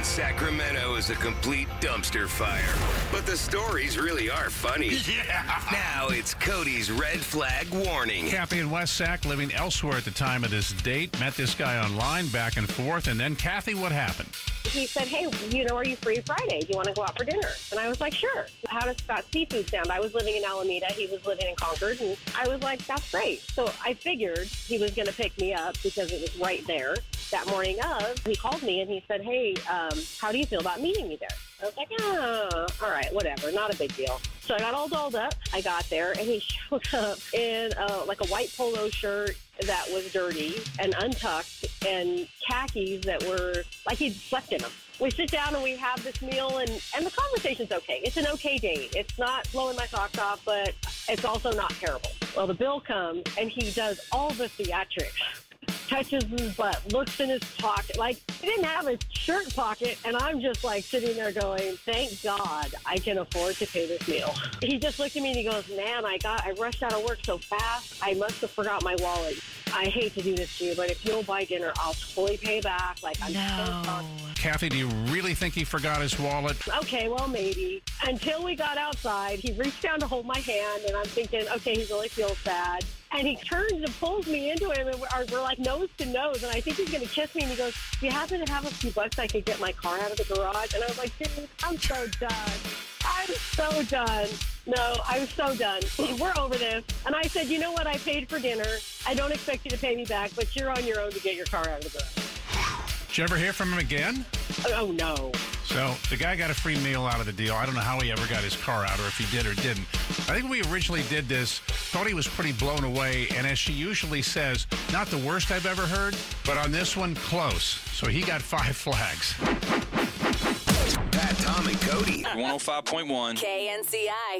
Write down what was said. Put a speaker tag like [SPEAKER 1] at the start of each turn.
[SPEAKER 1] in Sacramento is a complete dumpster fire. But the stories really are funny.
[SPEAKER 2] Yeah.
[SPEAKER 1] Now it's Cody's red flag warning.
[SPEAKER 3] Kathy and West Sac living elsewhere at the time of this date met this guy online back and forth, and then Kathy, what happened?
[SPEAKER 4] he said, Hey, you know, are you free Friday? Do you want to go out for dinner? And I was like, Sure. How does Scott Seafood sound? I was living in Alameda. He was living in Concord. And I was like, That's great. So I figured he was going to pick me up because it was right there. That morning of, he called me and he said, Hey, um, how do you feel about meeting me there? I was like, oh, all right, whatever, not a big deal. So I got all dolled up. I got there, and he showed up in uh, like a white polo shirt that was dirty and untucked, and khakis that were like he'd slept in them. We sit down and we have this meal, and and the conversation's okay. It's an okay date. It's not blowing my socks off, but it's also not terrible. Well, the bill comes, and he does all the theatrics touches his butt, looks in his pocket. Like, he didn't have his shirt pocket, and I'm just like sitting there going, thank God I can afford to pay this meal. He just looked at me and he goes, man, I got, I rushed out of work so fast, I must have forgot my wallet. I hate to do this to you, but if you'll buy dinner, I'll totally pay back. Like, I'm so sorry.
[SPEAKER 3] Kathy, do you really think he forgot his wallet?
[SPEAKER 4] Okay, well, maybe. Until we got outside, he reached down to hold my hand, and I'm thinking, okay, he really feels bad. And he turns and pulls me into him, and we're, we're like nose to nose. And I think he's going to kiss me. And he goes, "Do you happen to have a few bucks I could get my car out of the garage?" And I was like, "Dude, I'm so done. I'm so done. No, I'm so done. We're over this." And I said, "You know what? I paid for dinner. I don't expect you to pay me back, but you're on your own to get your car out of the garage."
[SPEAKER 3] Did you ever hear from him again?
[SPEAKER 4] Oh, oh no.
[SPEAKER 3] So the guy got a free meal out of the deal. I don't know how he ever got his car out or if he did or didn't. I think we originally did this. thought he was pretty blown away, and as she usually says, not the worst I've ever heard, but on this one, close. So he got five flags.
[SPEAKER 1] Pat, Tom, and Cody.
[SPEAKER 2] 105.1.
[SPEAKER 5] KNCI.